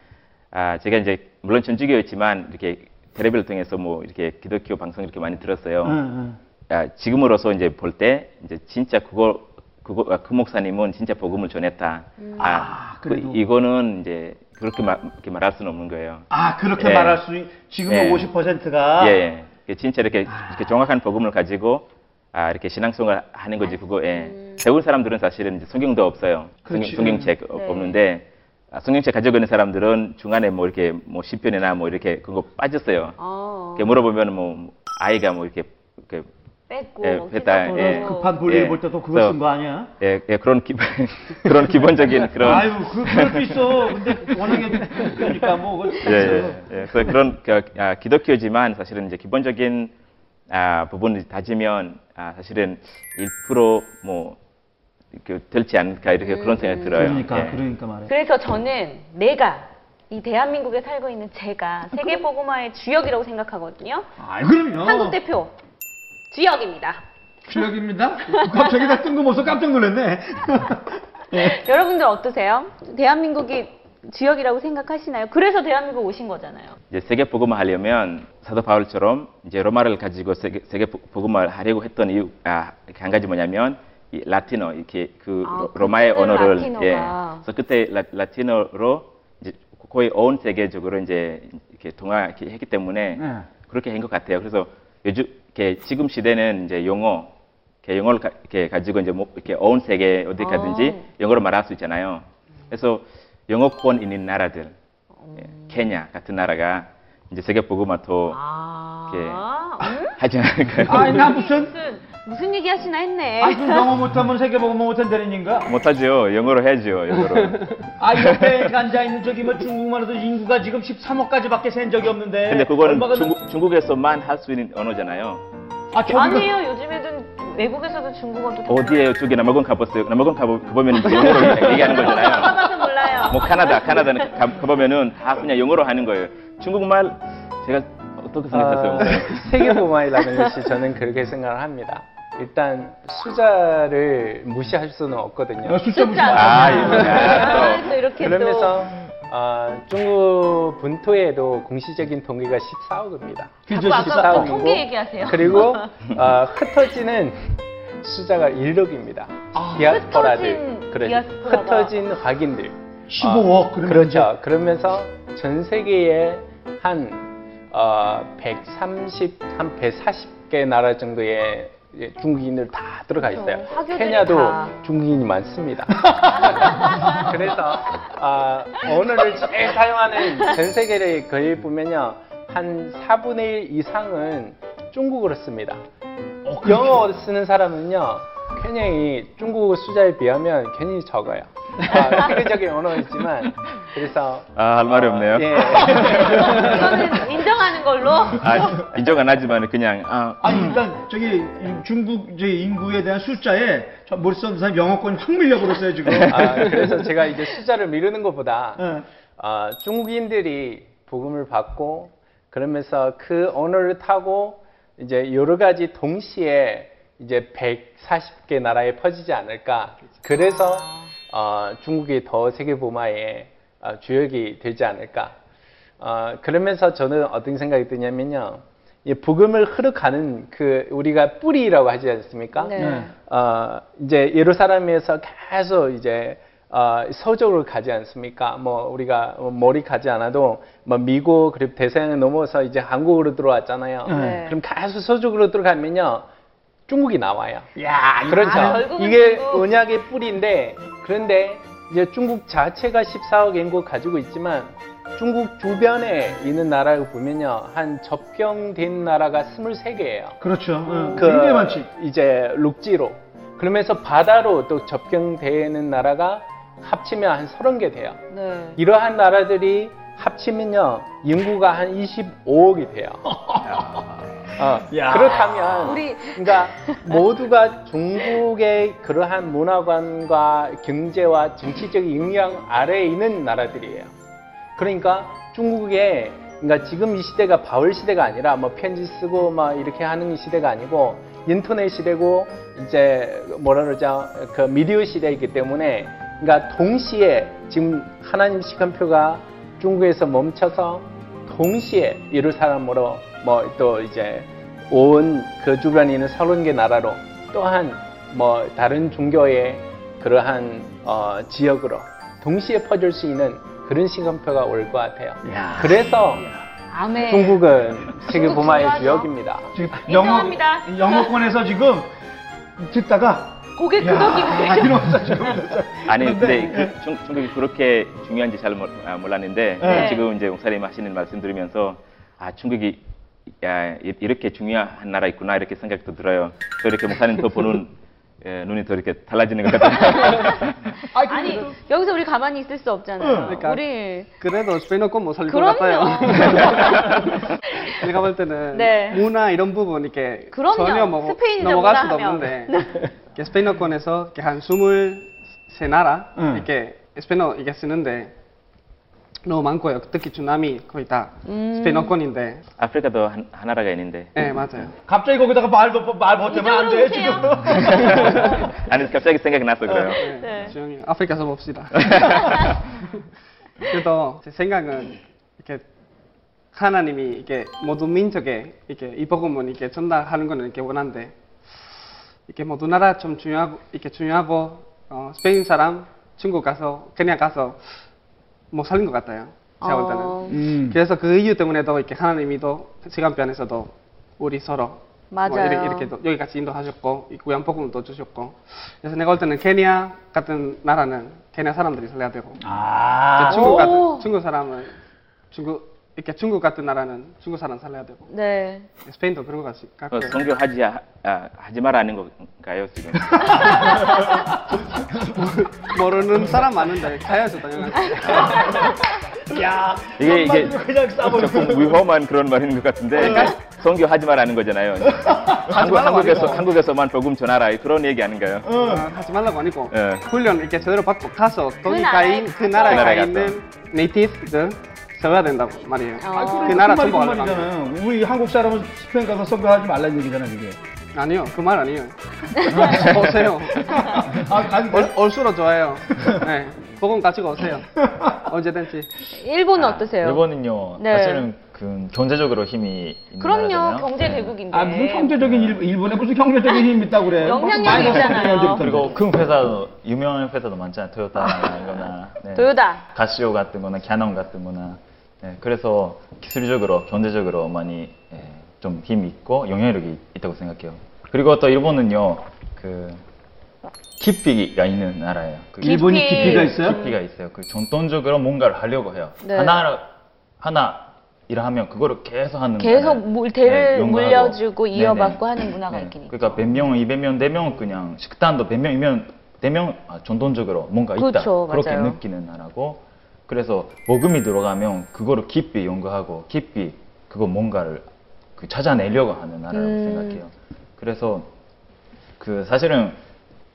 아 제가 이제 물론 전주교였지만 이렇게 텔레비를 통해서 뭐 이렇게 기독교 방송 이렇게 많이 들었어요. 응, 응. 아, 지금으로서 이제 볼 때 이제 진짜 그거 그거 아, 그 목사님은 진짜 복음을 전했다. 아, 아, 그. 이거는 이제 그렇게 말, 이렇게 말할 수는 없는 거예요. 아 그렇게 예. 말할 수 있- 지금 예. 50%가 예, 예. 진짜 이렇게, 이렇게 정확한 복음을 가지고 아, 이렇게 신앙생활 하는 거지 그거. 예. 배운 사람들은 사실은 이제 성경도 없어요. 성경, 그렇지. 성경 책 네. 없는데 아, 성경책 가지고 있는 사람들은 중간에 뭐 이렇게 뭐 시편이나 뭐 이렇게 그거 빠졌어요. 어. 이렇게 물어보면 뭐 아이가 뭐 이렇게, 이렇게 뺐고 예, 뭐 했다, 찢었고. 예. 급한 볼일 예. 볼 때도 그거 쓴 거 아니야? 예, 예, 그런 기, <laughs> 그런 기본적인 그런 아유 그, 그럴 수 있어. 근데 워낙에 그러니까 뭐 예, 예, 예. 그래서 그런 그, 아, 기독교지만 사실은 이제 기본적인 아, 부분을 따지면 아, 사실은 1%뭐 그 될지 않을까 이렇게 그런 생각이 들어요. 그러니까 예. 그러니까 말해. 그래서 저는 내가 이 대한민국에 살고 있는 제가 세계 복음화의 주역이라고 생각하거든요. 아 그럼요. 한국 대표 주역입니다. 주역입니다. 갑자기 나 뜬금없어 깜짝 놀랐네. 예. <laughs> 여러분들 어떠세요? 대한민국이 주역이라고 생각하시나요? 그래서 대한민국 오신 거잖아요. 이제 세계 복음화 하려면 사도 바울처럼 이제 로마를 가지고 세계, 세계 복음화 하려고 했던 이유 아, 이렇게 한 가지 뭐냐면 이 라틴어 이렇게 그 아, 로- 로마의 언어를 라틴어가. 예. 그래서 그때 라, 라틴어로 이제 거의 온 세계적으로 이제 이렇게 동화 이렇게 했기 때문에 네. 그렇게 한 것 같아요. 그래서 요즘 이렇게 지금 시대는 이제 영어 이렇게 영어를 가, 이렇게 가지고 이제 뭐 이렇게 온 세계 어디 가든지 어. 영어로 말할 수 있잖아요. 그래서 영어권 있는 나라들, 예, 케냐 같은 나라가 이제 세계 복음화도 아, 예. 음? 하지 않을까요? 아니 나 무슨 무슨 무슨 얘기 하시나 했네. 아, 그 영어 못하면 세계 보고 못한다는 인가? 못하죠. 영어로 해야죠. 영어로. <laughs> 아, 옆에 앉아 있는 저기 뭐 중국만 해도 인구가 지금 13억까지밖에 센 적이 없는데. 근데 그거는 중국, 중국에서만 할 수 있는 언어잖아요. 아, 아니에요. 요즘에는 외국에서도 중국어도 다 어디에 저기 남아공 가봤어요. 남아공 가보, 가보면 영어로 얘기하는 <laughs> 거잖아요. 가봐서 몰라요. 뭐 카나다, 카나다는 가, 가보면은 다 그냥 영어로 하는 거예요. 중국말 제가 어떻게 생각하세요? 아, <laughs> 세계보마이라는 것이 저는 그렇게 생각을 합니다. 일단 숫자를 무시할 수는 없거든요. 어, 숫자 무시. 아, 이거, 아, 아, 또 이렇게 그러면서 어, 중국 본토에도 공시적인 통계가 14억입니다. 또 그죠, 자꾸 아까 통계 얘기하세요. 그리고 어, 흩어지는 숫자가 1억입니다. 디아스포라들. 흩어진 그래, 디아스포라가. 흩어진 확인들. 15억. 그러면 그렇죠. 그러면서 전 세계에 한 어, 130, 한 140개 나라 정도의 예, 중국인들 다 들어가 있어요. 그렇죠. 케냐도 다. 중국인이 많습니다. <laughs> 그래서 아, 언어를 제일 사용하는 전 세계를 거의 보면요 한 4분의 1 이상은 중국어로 씁니다. 어, 영어 쓰는 사람은요, 굉장히 중국어 숫자에 비하면 굉장히 적어요. 아, 세계적인 언어이지만 그래서 아, 할 말이 없네요. 예. <laughs> 이거는 인정하는 걸로. 아, 인정 안 하지만 그냥 아, 아니 일단 저기 이 중국 저 인구에 대한 숫자에 저 썼는 사람 영어권이 확 밀려버렸어요 지금. 아, 그래서 제가 이제 숫자를 미루는 것보다 예. 아, 중국인들이 복음을 받고 그러면서 그 언어를 타고 이제 여러 가지 동시에 이제 140개 나라에 퍼지지 않을까. 그래서 어, 중국이 더 세계 보마의 어, 주역이 되지 않을까. 어, 그러면서 저는 어떤 생각이 드냐면요. 이 복음을 흐르가는 그 우리가 뿌리라고 하지 않습니까? 네. 네. 어, 이제 예루살렘에서 계속 이제 어, 서쪽으로 가지 않습니까? 뭐 우리가 머리 가지 않아도 뭐 미국 그리고 대서양을 넘어서 이제 한국으로 들어왔잖아요. 네. 그럼 계속 서쪽으로 들어가면요 중국이 나와요. 야, 이거 그렇죠. 아, 이게 중국. 언약의 뿌리인데 그런데 이제 중국 자체가 14억 인구 가지고 있지만 중국 주변에 있는 나라를 보면요 한 접경된 나라가 23개예요. 그렇죠. 어, 그 굉장히 많지. 이제陸지로 그러면서 바다로 또 접경되는 나라가 합치면 한 30개 돼요. 네. 이러한 나라들이 합치면요 인구가 한 25억이 돼요. <laughs> 어, 야. 그렇다면 우리- 그러니까 모두가 중국의 그러한 문화관과 경제와 정치적인 영향 아래에 있는 나라들이에요. 그러니까 중국에 그러니까 지금 이 시대가 바울 시대가 아니라 뭐 편지 쓰고 막 이렇게 하는 시대가 아니고 인터넷 시대고 이제 뭐라 그러죠 그 미디어 시대이기 때문에 그러니까 동시에 지금 하나님 시간표가 중국에서 멈춰서 동시에 예루살렘으로 뭐 또 이제 온 그 주변에 있는 서른 개 나라로 또한 뭐 다른 종교의 그러한 어, 지역으로 동시에 퍼질 수 있는 그런 시간표가 올 것 같아요. 야. 그래서 아멘. 중국은 세계 중국 보마의. 주역입니다. 지금 인정합니다. 영어, 영어권에서 지금 듣다가 고개 야, 끄덕이고 이러면서 지금 <laughs> 아니 그런데- 근데 그 중, 중국이 그렇게 중요한지 잘 몰, 아, 몰랐는데 네. 지금 이제 목사님 하시는 말씀 들으면서 아 중국이 야, 이- 이렇게 중요한 나라 있구나 이렇게 생각도 들어요. 또 이렇게 목사님 더 보는 <laughs> 예, 눈이 더 이렇게 달라지는 것 같아요. <laughs> 아니 여기서 우리 가만히 있을 수 없잖아요. 그러니까. 우리 그래도 스페인어권 못 살릴 것 그럼요. 같아요. <laughs> 내가 볼 때는 네. 문화 이런 부분 이렇게 그럼요. 전혀 뭐 넘어갈 수도 하면. 없는데 이렇게 스페인어권에서 이렇게 한 23나라 응. 이렇게 스페인어 이게 쓰는데 너무 많고요. 특히 주남이 거의 다 음. 스페인어권인데. 아프리카도 한, 한 나라가 있는데 네 맞아요. 갑자기 거기다가 말, 못- 말 못하면 안 돼, 지금. 이쪽으로 <laughs> 아니 갑자기 생각이 나서 그래요. 네. 네. 조용히 아프리카서 봅시다. <laughs> 그래도 제 생각은 이렇게 하나님이 이렇게 모든 민족에 이렇게 이 복음을 이렇게 전달하는 거는 이렇게 원한데 이렇게 모든 나라 좀 중요하고 이렇게 중요하고 어, 스페인 사람 중국 가서 케냐 가서 못 살린 것 같아요. 제가 볼 때는. 어, 음. 그래서 그 이유 때문에도 이렇게 하나님이도 시간편에서도 우리 서로 뭐 맞아요. 이렇게, 이렇게 또 여기까지 인도하셨고 이 구약 복음도 주셨고 그래서 내가 볼 때는 케냐 같은 나라는 케냐 사람들이 살려야 되고 아, 중국 오. 같은 중국 사람은 중국 이렇게 중국 같은 나라는 중국 사람 살려야 되고 네. 스페인도 그런 것 같- 그 같고요. 성교하지 아, 아, 하지 말라는 건가요 지금? <laughs> 모르는 사람 많은데 가야죠 당연하지. <laughs> 야, 이게 이게. 조금 위험한 그런 말인 것 같은데 성교하지 말라는 거잖아요. <laughs> 한국, 한국에서 아니고. 한국에서만 복음 전하라 그런 얘기 아닌가요? 어, 하지 말라고 아니고 예. 훈련 이렇게 제대로 받고 가서 거기 가 나라에 있는 그 가서. 나라에 가 있는 네이티브들 세워야 된다고 말이에요. 어. 그 나라 그 정보 말이 그 알려면 말이잖아요. 우리 한국 사람은 스페인 가서 선교하지 말라는 얘기잖아, 그게. 아니요 그 말 아니에요. <laughs> 오세요. 아, 아니, 올, 올수록 좋아요. 네, 복음 가지고 오세요. 언제든지. 일본은 어떠세요? 일본은요 네. 사실은 그 경제적으로 힘이 있는 그럼요. 나라잖아요. 경제 대국인데. 아, 무슨 경제적인 일, 일본에 무슨 경제적인 힘이 있다고 그래. 영향력이 있잖아요. 그리고 큰 회사도 유명한 회사도 많잖아요. 토요타거나 <laughs> 네. 도요다. 가시오 같은 거나 캐논 같은 거나 네, 그래서 기술적으로 경제적으로 많이 예, 좀 힘이 있고 영향력이 있다고 생각해요. 그리고 또 일본은요 그 깊이가 있는 나라예요. 그 일본이 깊이. 깊이가 있어요? 깊이가 있어요. 그 전통적으로 뭔가를 하려고 해요. 네. 하나 하나 일을 하면 그거를 계속 하는 계속. 물- 대를 네. 물려주고 네네. 이어받고 하는 문화가 네. 있긴 있죠. 그러니까 100명, 200명, 4명은 그냥 식단도 100명이면 4명 아, 전통적으로 뭔가 있다 그렇죠, 그렇게 맞아요. 느끼는 나라고 그래서 먹음이 들어가면 그거를 깊이 연구하고 깊이 그거 뭔가를 그 찾아내려고 하는 나라라고 음. 생각해요. 그래서 그 사실은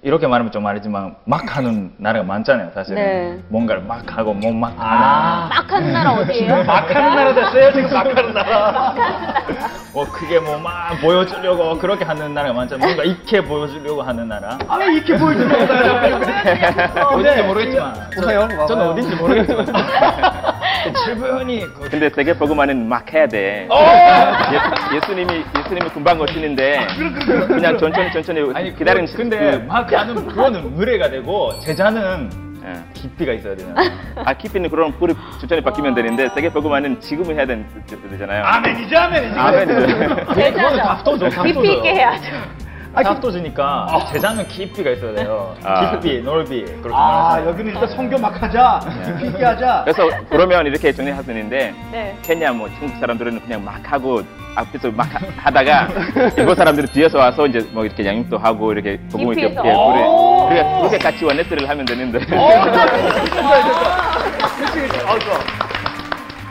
이렇게 말하면 좀 말이지만 막 하는 나라가 많잖아요. 사실은 네. 뭔가를 막 하고 뭐막 아. 막 하는 나라 어디예요? <laughs> 막 하는 나라 됐어요, 지금 막 하는 나라. 뭐 크게 뭐 막 보여주려고 그렇게 하는 나라가 많잖아요. 뭔가 익게 보여주려고 하는 나라. 아, 왜 이렇게 보여주는 거야? 어딘지 모르겠지만 저는 어딘지 모르겠지만 <laughs> 그 근데 세계 복음화는 막 해야 돼. 예, 수님이 예수님이 금방 오시는데 그냥 천천히 천천히 아니 기다리는 그, 근데 그- 막 하는 그거는 의뢰가 되고 제자는 예. 깊이가 있어야 되잖아요. 아 깊이는 그런 뿌리 천천히 바뀌면 되는데 세계 복음화는 지금 해야 된, 되잖아요. 아멘이죠, 아멘이죠. 아멘이죠. 그거는 답도죠. 깊이 있게 해야죠. 답도지니까 제자는 깊이가 있어야 돼요. 아. 깊이, 넓이 그렇게 아, 말하죠. 여기는 일단 성교 막 하자. 깊이 있게 하자. 그래서 그러면 이렇게 정리하셨는데 네. 케냐 뭐 중국 사람들은 그냥 막 하고 앞에서 막 하- 하다가 일본 사람들이 뒤에서 와서 이제 뭐 이렇게 양육도 하고 이렇게 복음을 이렇게. 예, 오. 그래 그렇게 그렇게 같이 원네스를 하면 되는데. 아.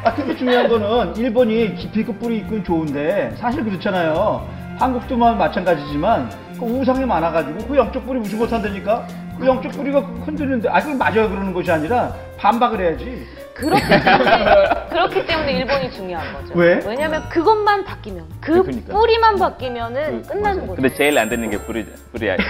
아, 근데 중요한 거는 일본이 깊이 있고 뿌리 있고 좋은데 사실 그렇잖아요. 한국도 뭐 마찬가지지만 그 우상이 많아가지고 그 영적 뿌리 무시 못한다니까 그 영적 뿌리가 흔들리는데 아 그건 맞아요 그러는 것이 아니라 반박을 해야지. 그렇기 때문에, <laughs> 그렇기 때문에 일본이 중요한 거죠. 왜? 왜냐면 그것만 바뀌면, 그 그러니까. 뿌리만 바뀌면은 그, 끝나는. 거죠. 근데 제일 안 되는 게 뿌리 뿌리야. <laughs>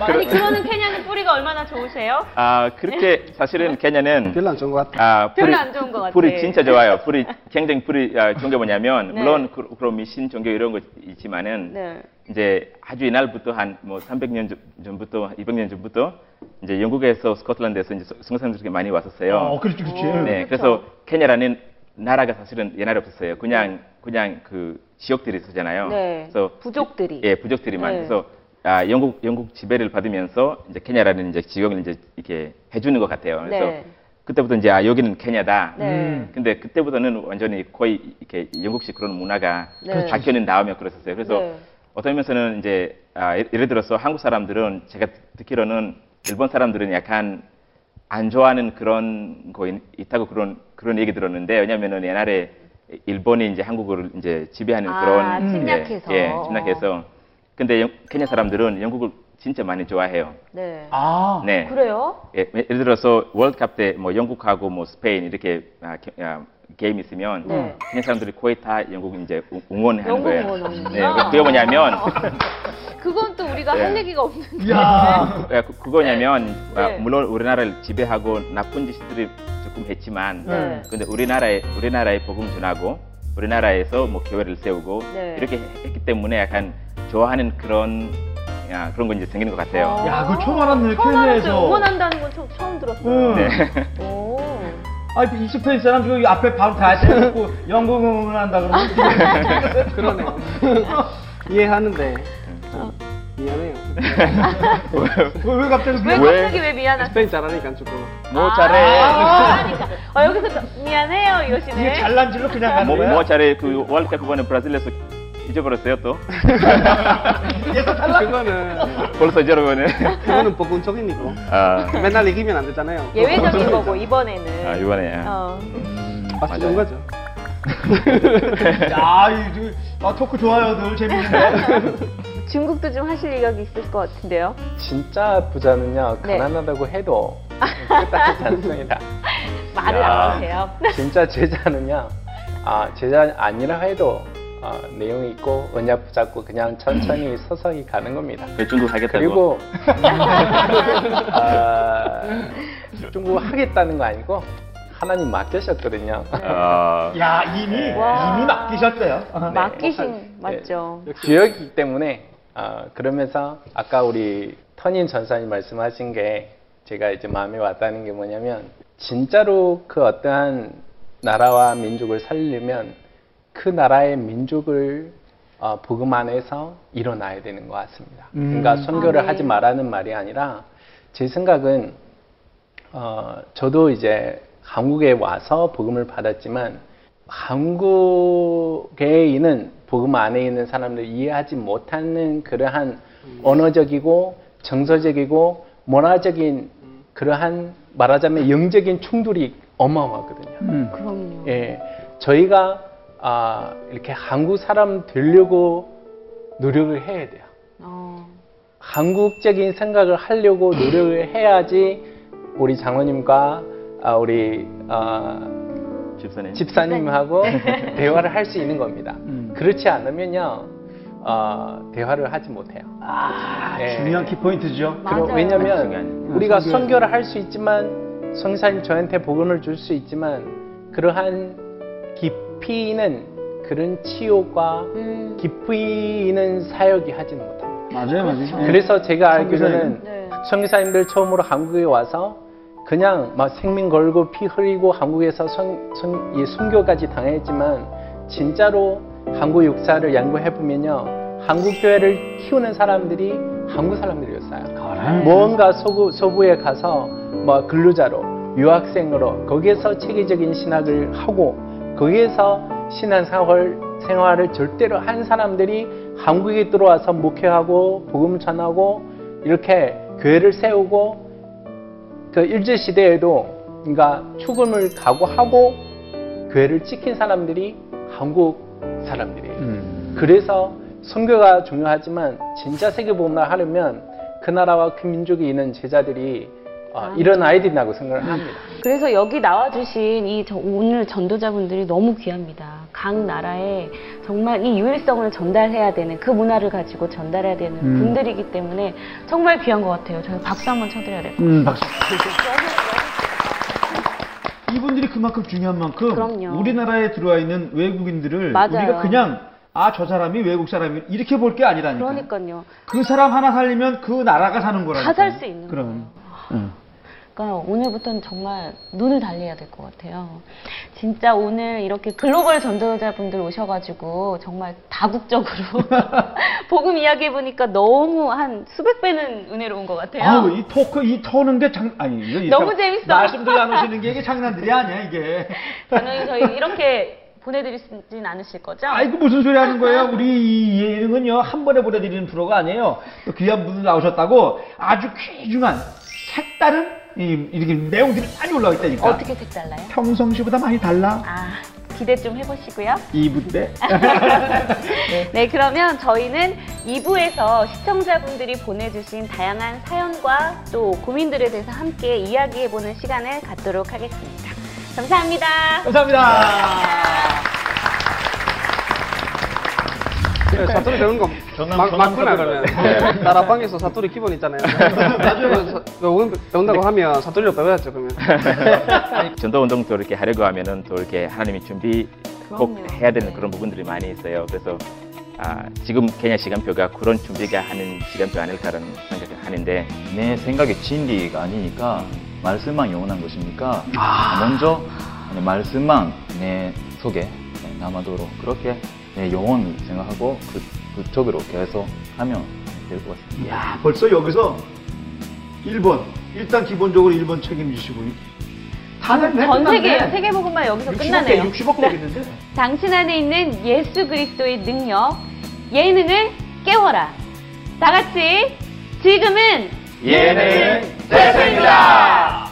아니, 그러는 케냐는 뿌리가 얼마나 좋으세요? 아 그렇게 사실은 <laughs> 케냐는 별로 안 좋은 것 같아. 아, 별로 뿌리- 안 좋은 것 같아. 뿌리 진짜 좋아요. 뿌리 굉장히 뿌리 아, 종교 뭐냐면 네. 물론 그, 그런 미신 종교 이런 거 있지만은 네. 이제 아주 옛날부터 한 뭐 300년 전- 전부터 200년 전부터 이제 영국에서 스코틀랜드에서 이제 성산들이 많이 왔었어요. 어, 그렇지, 그렇지. 네, 그래서 케냐라는 나라가 사실은 옛날에 없었어요. 그냥 그냥 그 지역들이 있었잖아요. 네. 그래서 부족들이. 예, 부족들이만. 네. 그래서 아, 영국 영국 지배를 받으면서 이제 케냐라는 이제 지역을 이제 이렇게 해주는 것 같아요. 그래서 네. 그때부터 이제 아 여기는 케냐다. 네. 음. 근데 그때부터는 완전히 거의 이렇게 영국식 그런 문화가 네. 바뀌는 다음에 그랬었어요. 그래서 네. 어떤 면에서는 이제 아, 예- 예를 들어서 한국 사람들은 제가 듣기로는 일본 사람들은 약간 안 좋아하는 그런 거 있- 있다고 그런 그런 얘기 들었는데 왜냐면은 옛날에 일본이 이제 한국을 이제 지배하는 아, 그런 침략해서. 예, 예, 침략해서 근데 영- 케냐 사람들은 영국을 진짜 많이 좋아해요. 네. 아, 네. 그래요? 예, 예를 들어서 월드컵 때 뭐 영국하고 뭐 스페인 이렇게 아, 게, 아, 게임 있으면 네. 그냥 사람들이 거의 다 영국 이제 응- 응원하는 영국 거예요. 응원하는구나. 네, 그- 그게 뭐냐면 <laughs> 그건 또 우리가 네. 할 얘기가 없는데. 야, 야, 그- 그거냐면 아, 네. 물론 우리나라를 지배하고 나쁜 짓들이 조금 했지만 네. 근데 우리나라에 우리나라에 복음 전하고 우리나라에서 뭐 교회를 세우고 네. 이렇게 했기 때문에 약간 좋아하는 그런 야, 그런 건 이제 생기는 것 같아요. 야, 그거 처음 알았네, 처음 알았어요. 케냐에서. 응원한다는 건 처, 처음 들었어요. 응. 네. 오. 아, 이 스페인 사람 지금 앞에 바로 다 세우고 <laughs> 영국 응원한다 그러면 <laughs> 그러네요. <laughs> 이해하는데 좀 미안해요. 왜, 왜 갑자기 왜 왜? 갑자기 왜 미안하세요? 스페인 잘하니까 조금. 뭐 잘해. 아, 그러니까. 어, 여기서 또 미안해요 이러시네. 이게 잘난 질로 그냥 가는 뭐, 거야? 뭐 잘해 그 월드컵 그번에 브라질에서 잊어버렸어요 또 <laughs> 그거는 벌써 잊어버렸네 그거는 복근적인이고 아, 맨날 이기면 안 되잖아요. 예외적인 거고 이번에는. 아 이번에 어. 박수 준 거죠. <laughs> 야, 이, 저, 아, 토크 좋아요, 늘 재밌는데. <laughs> 중국도 좀 하실 의욕이 있을 것 같은데요. 진짜 부자는요 네. 가난하다고 해도 끝까지 찬성이다. 말을 야. 안 하세요. 진짜 제자는요 아 제자 아니라 해도 아, 내용이 있고 언약 붙잡고 그냥 천천히 서서히 가는 겁니다. 그 중국 하겠다고 그리고 <laughs> 아, 중국 하겠다는 거 아니고 하나님 맡기셨거든요. 아, 야, 이미, 와. 이미 맡기셨대요. 맡기신 네. 맞죠. 지역이기 때문에 아, 그러면서 아까 우리 터닌 전사님 말씀하신 게 제가 이제 마음에 왔다는 게 뭐냐면 진짜로 그 어떠한 나라와 민족을 살리려면 그 나라의 민족을 어, 복음 안에서 일어나야 되는 것 같습니다. 그러니까 선교를 아, 네. 하지 말라는 말이 아니라 제 생각은 어, 저도 이제 한국에 와서 복음을 받았지만 한국에 있는 복음 안에 있는 사람들 이해하지 못하는 그러한 언어적이고 정서적이고 문화적인 그러한 말하자면 영적인 충돌이 어마어마하거든요. 음. 그럼요. 예, 저희가 아, 이렇게 한국 사람 되려고 노력을 해야 돼요. 어, 한국적인 생각을 하려고 노력을 해야지 우리 장로님과 아, 우리 아, 집사님. 집사님하고 대화를 할 수 있는 겁니다. 음. 그렇지 않으면요, 어, 대화를 하지 못해요. 아, 네. 중요한 키포인트죠. 맞아요. 그리고 왜냐면 중요한- 우리가 선교에- 선교를 할 수 있지만 성사님 저한테 복음을 줄 수 있지만 그러한 깊 이 있는 그런 치유과 음, 깊이 있는 사역이 하지는 못합니다. 맞아요, 맞아요. 그래서 제가 알기로는 선교사님. 네. 선교사님들 처음으로 한국에 와서 그냥 막 생명 걸고 피 흘리고 한국에서 선, 선, 이 순교까지 당했지만 진짜로 한국 역사를 연구해 보면요 한국 교회를 키우는 사람들이 한국 사람들이었어요. 그래. 뭔가 서부, 서부에 가서 뭐 근로자로 유학생으로 거기에서 체계적인 신학을 하고 거기에서 신앙생활 생활을 절대로 한 사람들이 한국에 들어와서 목회하고 복음 전하고 이렇게 교회를 세우고 그 일제 시대에도 그러니까 죽음을 각오하고 교회를 지킨 사람들이 한국 사람들이에요. 음. 그래서 선교가 중요하지만 진짜 세계복음을 하려면 그 나라와 그 민족이 있는 제자들이 어, 아, 일어나야 된다고 생각을 합니다. 그래서 여기 나와주신 이 저- 오늘 전도자분들이 너무 귀합니다. 각 나라에 정말 이 유일성을 전달해야 되는 그 문화를 가지고 전달해야 되는 음. 분들이기 때문에 정말 귀한 것 같아요. 저희 박수 한번 쳐드려야 될것 같아요. 음, 박수. <laughs> 이분들이 그만큼 중요한 만큼 그럼요. 우리나라에 들어와 있는 외국인들을 맞아요. 우리가 그냥 아 저 사람이 외국 사람이 이렇게 볼 게 아니라니까. 그러니까요. 그 사람 하나 살리면 그 나라가 사는 거라니까. 다 살 수 있는 그럼. 응. 그러니까 오늘부터는 정말 눈을 달려야 될 것 같아요. 진짜 오늘 이렇게 글로벌 전도자분들 오셔가지고 정말 다국적으로 <laughs> 복음 이야기해 보니까 너무 한 수백 배는 은혜로운 것 같아요. 아우 이 토크 이 터는 게 장 아니 이거 너무 재밌어. 말씀도 안 오시는 게 이게 장난들이 아니야 이게. 저는 저희 이렇게 보내드리진 않으실 거죠? 아이고 무슨 소리 하는 거예요? 우리 이 예능은요 한 번에 보내드리는 프로가 아니에요. 또 귀한 분들 나오셨다고 아주 귀중한 색다른 이, 이렇게 내용들이 많이 올라와 있다니까. 어떻게 색 달라요? 평상시보다 많이 달라. 아 기대 좀 해보시고요. 2부 때. <laughs> 네, 그러면 저희는 2부에서 시청자분들이 보내주신 다양한 사연과 또 고민들에 대해서 함께 이야기해보는 시간을 갖도록 하겠습니다. 감사합니다. 감사합니다. 그래, 사투리 배우는 거 전남- 막, 전남 맞구나 그러면 나라방에서 사투리 기본 있잖아요. <laughs> 나중에 배운, 배운다고 하면 사투리를 배워야죠 그러면. <laughs> 전도 운동도 이렇게 하려고 하면은 또 이렇게 하나님이 준비 꼭 그럼요. 해야 되는 네. 그런 부분들이 많이 있어요. 그래서 아, 지금 케냐 시간표가 그런 준비가 하는 시간표 아닐까라는 생각을 하는데 내 생각의 진리가 아니니까 말씀만 영원한 것이니까? 먼저 말씀만 내 속에 남아도록 그렇게 내 영혼을 생각하고 그, 그쪽으로 계속 하면 될 것 같습니다. 야 벌써 여기서 1번. 일단 기본적으로 1번 책임지시고. 다들 전 세계, 세계복음만 여기서 끝나네요. 60억 되겠는데? 당신 안에 있는 예수 그리스도의 능력, 예능을 깨워라. 다 같이 지금은 예능 대세입니다.